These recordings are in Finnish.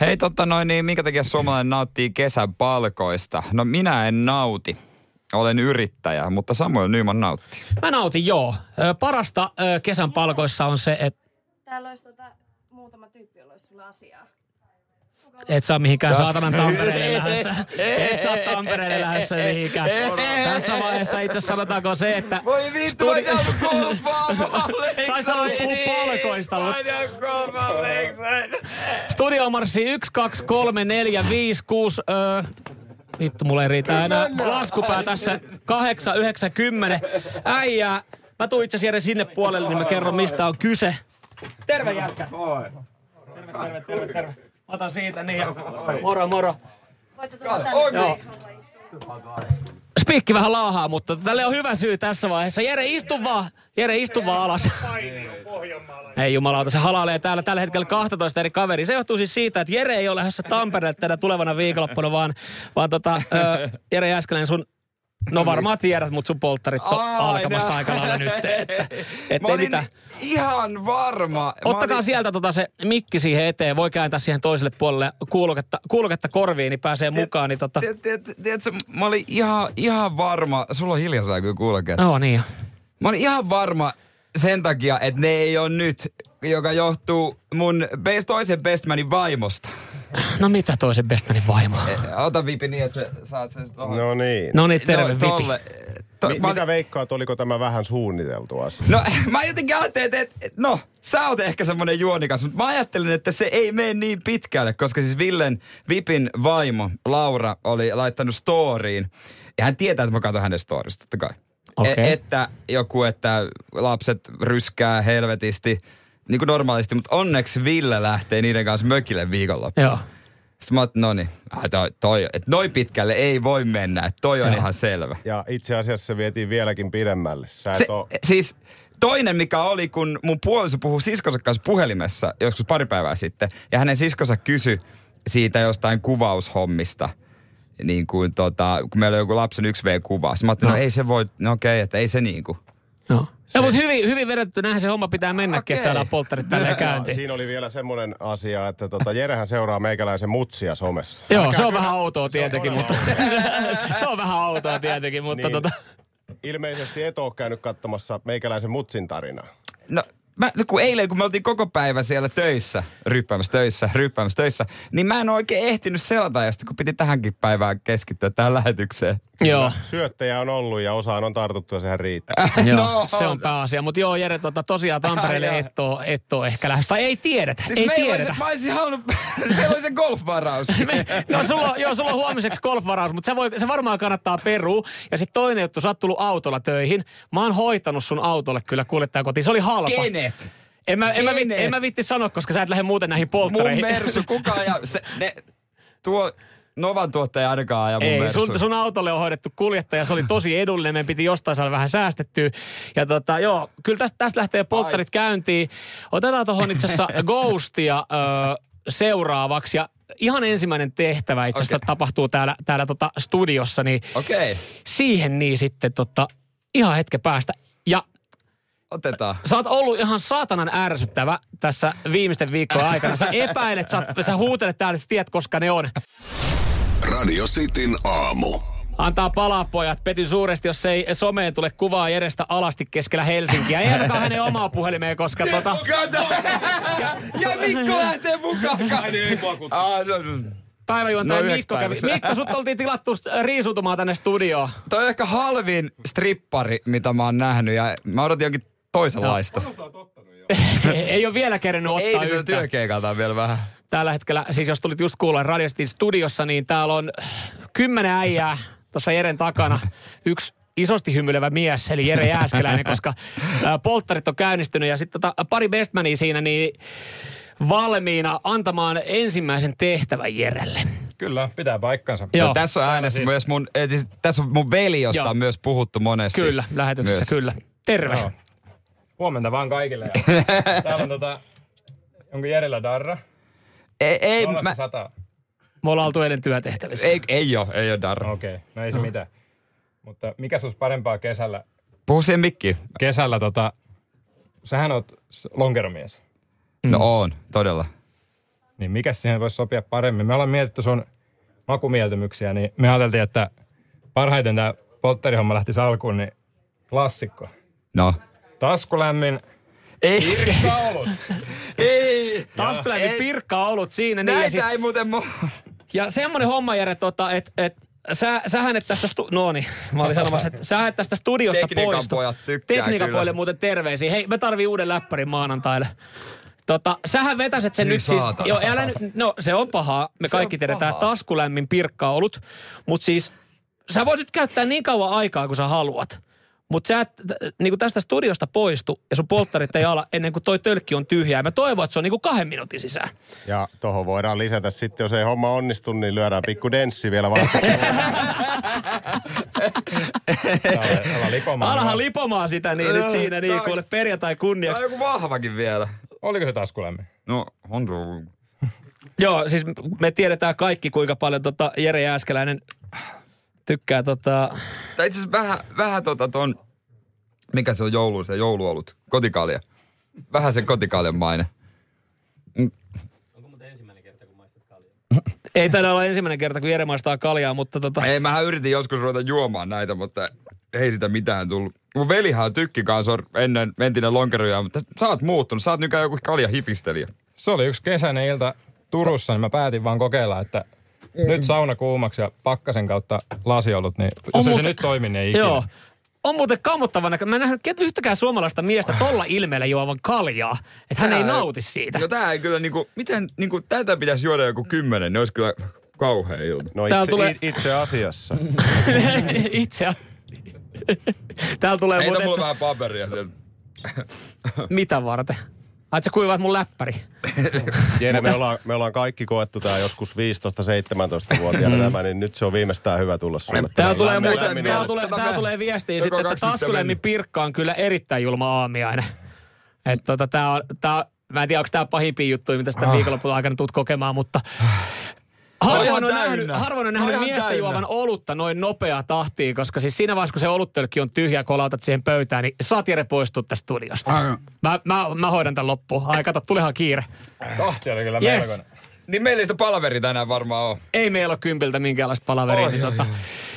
Hei totta noin, niin minkä takia suomalainen nauttii kesän palkoista? No minä en nauti. Olen yrittäjä, mutta Samuel Nyman nauttii. Mä nautin, joo. Ö, Parasta ö, kesän palkoissa on se, että Täällä olisi tota, muutama tyyppi, jolla olisi sulle asiaa. Et saa mihinkään saatanan Tampereelle lähdössä. Et saa Tampereelle lähdössä mihinkään. Tässä vaiheessa itse asiassa sanotaanko se, että... Voi vittu, mä saanut golfaa Saisit halunnut puhua palkoista. Studio marssi 1, 2, 3, 4, 5, 6, öö, vittu mulla ei riitä enää laskupää tässä 8, 9, 10. Äijää. Mä tuun itse asiassa sinne puolelle, niin mä kerron mistä on kyse. Terve jätkä. Terve, terve, terve, terve. Mä otan siitä niin moro, moro. Voitte tulla tänne. Joo. Spiikki vähän laahaa, mutta tälle on hyvä syy tässä vaiheessa. Jere, istu vaan. Jere, istu vaan alas. Ei jumalauta, se halailee täällä tällä hetkellä 12 eri kaveri. Se johtuu siis siitä, että Jere ei ole lähdössä Tampereelle tänä tulevana viikonloppuna, vaan, vaan tota, ö, Jere Jääskeläinen sun No varmaan tiedät, mutta sun polttarit on Aina. alkamassa aika lailla nyt. Että, Mä olin mitään. ihan varma. Mä Ottakaa olin- sieltä tota se mikki siihen eteen. Voi kääntää siihen toiselle puolelle kuuloketta, kuuloketta korviin, niin pääsee mukaan. Niin tota... Tiedät, tiedät, tiedätkö, mä olin ihan, ihan varma, sulla on hiljaisia kyllä kuulokkeet. Joo, niin jo. Mä olin ihan varma sen takia, että ne ei ole nyt, joka johtuu mun best, toisen bestmanin vaimosta. No mitä toisen bestmanin vaimo? Ota vipi niin, että sä saat sen tohon. No niin. No niin, terve, Vipi. tolle. To, Mi- mä, mitä veikkaat, oliko tämä vähän suunniteltu asia? no mä jotenkin ajattelin, että, että et, no sä oot ehkä semmonen juonikas, mutta mä ajattelin, että se ei mene niin pitkälle, koska siis Villen Vipin vaimo Laura oli laittanut storyin. Ja hän tietää, että mä katson hänen storista, totta kai. Okei. E- että joku, että lapset ryskää helvetisti, niin kuin normaalisti, mutta onneksi Ville lähtee niiden kanssa mökille viikonloppuun. Joo. Sitten mä no niin, toi, toi, että noin pitkälle ei voi mennä, että toi on Joo. ihan selvä. Ja itse asiassa se vietiin vieläkin pidemmälle. Sä Se, oo... siis toinen, mikä oli, kun mun puoliso puhui siskonsa kanssa puhelimessa joskus pari päivää sitten, ja hänen siskonsa kysyi siitä jostain kuvaushommista, niin kuin tota, kun meillä oli joku lapsen 1V-kuva. Sitten mä ajattelin, no. No. no ei se voi, no okei, että ei se niin kuin. Joo. Ja, mutta hyvin, hyvin vedetty. Näinhän se homma pitää mennäkin, Okei. että saadaan polttarit tälleen käyntiin. siinä oli vielä semmoinen asia, että tota, Jerehän seuraa meikäläisen mutsia somessa. Joo, se on vähän outoa tietenkin, mutta... todella se on vähän outoa tietenkin, mutta Niin. tota... Ilmeisesti et oo käynyt katsomassa meikäläisen mutsin tarinaa. No, mä, no kun eilen, kun me oltiin koko päivä siellä töissä, ryppäämässä töissä, ryppäämässä töissä, niin mä en ole oikein ehtinyt selata, ja sitten kun piti tähänkin päivään keskittyä tähän lähetykseen. Joo. Syöttäjä on ollut ja osaan on tartuttu ja sehän riittää. Joo, No. se on pääasia. Mutta joo, Jere, tota, tosiaan Tampereelle et oo, et oo ehkä lähes. Tai ei tiedetä, Siis ei meillä tiedetä. Olisi, mä olisin halunnut, meillä oli se golfvaraus. Me, no sulla, on- joo, sulla on huomiseksi golfvaraus, mutta se, voi, se varmaan kannattaa perua. Ja sitten toinen juttu, sä oot tullut autolla töihin. Mä oon hoitanut sun autolle kyllä kuljettaja kotiin. Se oli halpa. Kenet? En mä, en, mä, en mä vitti sanoa, koska sä et lähde muuten näihin Mun polttareihin. Mersu, kukaan ja se, ne, tuo Novan tuottaja ainakaan aja mun Ei, Mersu. sun, sun autolle on hoidettu kuljettaja, se oli tosi edullinen, meidän piti jostain saada vähän säästettyä. Ja tota, joo, kyllä tästä, tästä lähtee polttarit käyntiin. Otetaan tuohon itse asiassa Ghostia ö, seuraavaksi. Ja ihan ensimmäinen tehtävä itse asiassa Okei. tapahtuu täällä, täällä tota studiossa, niin okay, siihen niin sitten tota, ihan hetken päästä. Ja otetaan. sä oot ollut ihan saatanan ärsyttävä tässä viimeisten viikkojen aikana. Sä epäilet, sä, oot, sä huutelet täällä, että tiedät, koska ne on. Radio Cityn aamu. Antaa palaa pojat. Petyn suuresti, jos ei someen tule kuvaa Jerestä alasti keskellä Helsinkiä. Ei ainakaan hänen omaa puhelimeen, koska tota... Kato! ja Mikko lähtee mukaan. Niin, ei se on... Päiväjuontaja No Mikko kävi. Mikko, sut oltiin tilattu riisutumaan tänne studioon. Toi on ehkä halvin strippari, mitä mä oon nähnyt, ja mä odotin jonkin toisenlaista. ei ole vielä kerennyt ottaa Ei, niin se työkeikalta on vielä vähän. Tällä hetkellä, siis jos tulit just kuulla Radiostin studiossa, niin täällä on kymmenen äijää tuossa Jeren takana. Yksi isosti hymyilevä mies, eli Jere Jääskeläinen, koska polttarit on käynnistynyt ja sitten tota, pari bestmania siinä, niin valmiina antamaan ensimmäisen tehtävän Jerelle. Kyllä, pitää paikkansa. Joo. No, tässä on äänessä siis- myös mun, eh, siis, tässä on mun veli, josta Joo. on myös puhuttu monesti. Kyllä, lähetyksessä, Myös. kyllä. Terve. Joo. Huomenta vaan kaikille. Ja täällä on tota, onko Jerellä darra? Ei, ei, mä, sataa. Me ollaan oltu eilen työtehtävissä. ei, ei ole, ei ole darra. Okei, okay. no ei se mitään. Mutta mikä olisi parempaa kesällä? Puhu siihen mikkiin. Kesällä tota, sähän oot lonkeromies. No on, todella. Niin mikä siihen voisi sopia paremmin? Me ollaan mietitty sun makumieltymyksiä, niin me ajateltiin, että parhaiten tämä poltterihomma lähti alkuun, niin klassikko. No. Taskulämmin Ei, ei. Taskulämmin Ei. pirkka ollut siinä. Niin, ja, Näitä siis, ei muuten mu... ja semmonen homma, Jere, tota, että et, sä, sähän et tästä, stu- no niin, mä olin sanomassa, että sä et tästä studiosta Tekniikan poistu. pojat tykkää Tekniikan kyllä. pojille muuten terveisiä. Hei, me tarvii uuden läppärin maanantaille. Tota, sähän vetäset sen Hyi nyt siis, saatana. joo, älä nyt, no se on pahaa, me Se kaikki tiedetään, pahaa. taskulämmin pirkkaulut, mutta siis sä voit nyt käyttää niin kauan aikaa kuin sä haluat. Mutta sä et niin tästä studiosta poistu ja sun polttarit ei ala ennen kuin toi tölkki on tyhjä. Ja mä toivon, että se on niin kuin kahden minuutin sisään. Ja tohon voidaan lisätä sitten, jos ei homma onnistu, niin lyödään pikku denssi vielä vastaan. Ala lipomaan. Alahan lipomaan sitä niin nyt siinä niin kuule perjantai kunniaksi. on joku vahvakin vielä. Oliko se taskulämmin? No, on. Joo, siis me tiedetään kaikki kuinka paljon tota Jere Jääskeläinen tykkää tota... Tai itse asiassa vähän, vähän tota ton, mikä se on joulu, se jouluolut, kotikalja. Vähän sen kotikaljan maine. Ei taida olla ensimmäinen kerta, kun Jere maistaa kaljaa, mutta tota... Ei, mähän yritin joskus ruveta juomaan näitä, mutta ei sitä mitään tullut. Mun velihän on tykki kanssa ennen entinen lonkeroja, mutta sä oot muuttunut. Sä oot nykyään joku kalja hifistelijä. Se oli yksi kesäinen ilta Turussa, niin mä päätin vaan kokeilla, että nyt sauna kuumaksi ja pakkasen kautta lasiolut, niin jos On ei muuten- se nyt toimi, niin ei ikinä. Joo. On muuten kammottavan näkö. Mä en nähnyt yhtäkään suomalaista miestä tolla ilmeellä juovan kaljaa. Että hän ei nauti siitä. No tää ei kyllä niinku, miten niinku, tätä pitäisi juoda joku kymmenen, ne olisi kyllä kauhea ilta. No itse, tulee- itse asiassa. Itse a- Täällä tulee Heitä muuten, mulle vähän paperia sieltä. mitä varten? Ai, sä kuivaat mun läppäri. Jere, me ollaan, me ollaan kaikki koettu tää joskus 15-17-vuotiaana tämä, niin nyt se on viimeistään hyvä tulla sulle. Täällä tulee, muuten, täällä olo. tulee, mä- tulee viestiä Joko sitten, että 20 taskulemmin pirkka on kyllä erittäin julma aamiainen. Että tota, tää on, tää, mä en tiedä, onko tää pahimpia juttuja, mitä sitä viikonlopun aikana tulet kokemaan, mutta harvoin on, nähnyt, harvoin on nähnyt miestä täynnä. juovan olutta noin nopea tahtiin, koska siis siinä vaiheessa, kun se oluttölkki on tyhjä, kun lautat siihen pöytään, niin saat Jere poistua tästä studiosta. Mä, mä, mä hoidan tämän loppuun. Ai kato, tulihan kiire. Tahti oli kyllä Yes. melkoinen. Niin meillä ei sitä palaveri tänään varmaan ole. Ei meillä ole kympiltä minkäänlaista palaveria. Oi, niin oi, tota,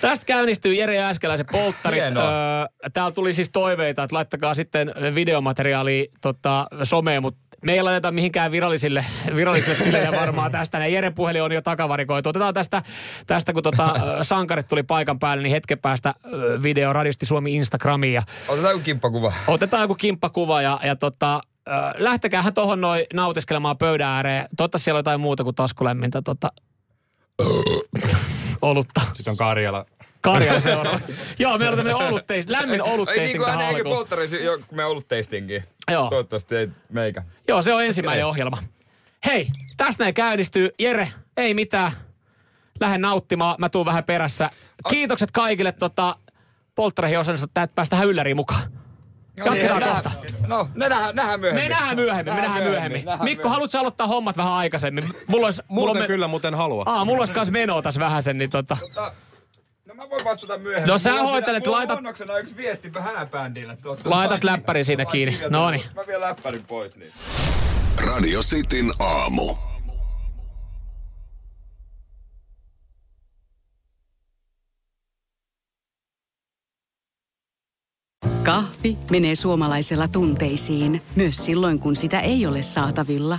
tästä käynnistyy Jere Jääskeläisen polttarit. Hienoa. Öö, täällä tuli siis toiveita, että laittakaa sitten videomateriaalia tota, someen, mutta me ei laiteta mihinkään virallisille, virallisille tilejä varmaan tästä. Ja Jeren puhelin on jo takavarikoitu. Otetaan tästä, tästä kun tota, sankarit tuli paikan päälle, niin hetken päästä video Radisti Suomi Instagramiin. Ja Otetaan joku kimppakuva. Otetaan joku kimppakuva ja, ja tota, ö, lähtekäähän tohon noin nautiskelemaan pöydän ääreen. Toivottavasti siellä on jotain muuta kuin taskulämmintä tota, olutta. Sitten on Karjala. Karjala seuraava. Joo, meillä on tämmöinen olutteist, lämmin Ei olutteisting niin kuin tähän alkuun. polttarisi, jo, kun me ollut tastingiin. Joo. Toivottavasti ei meikä. Joo, se on ensimmäinen Okei. ohjelma. Hei, tästä näin käynnistyy. Jere, ei mitään. Lähden nauttimaan, mä tuun vähän perässä. Kiitokset kaikille tota, polttareihin osallistuneille, että päästään ylläriin mukaan. Jatketaan No kohta. No, ne nähdään, nähdään myöhemmin. Me nähdään myöhemmin, me nähdään myöhemmin. nähdään Mikko, haluatko aloittaa hommat vähän aikaisemmin? Mulla olisi, mulla Muuten on me- kyllä, muuten halua. Aa, mulla olisi kans menoa tässä vähän sen, niin tota. No mä voin vastata myöhemmin. No sä Mulla hoitelet, siinä- mulla on laitat- yksi viesti hääbändille tuossa. Laitat läppärin siinä kiinni. kirjoitan. Noniin. Mä vien läppärin pois niin. Radio Cityn aamu. Kahvi menee suomalaisella tunteisiin, myös silloin kun sitä ei ole saatavilla.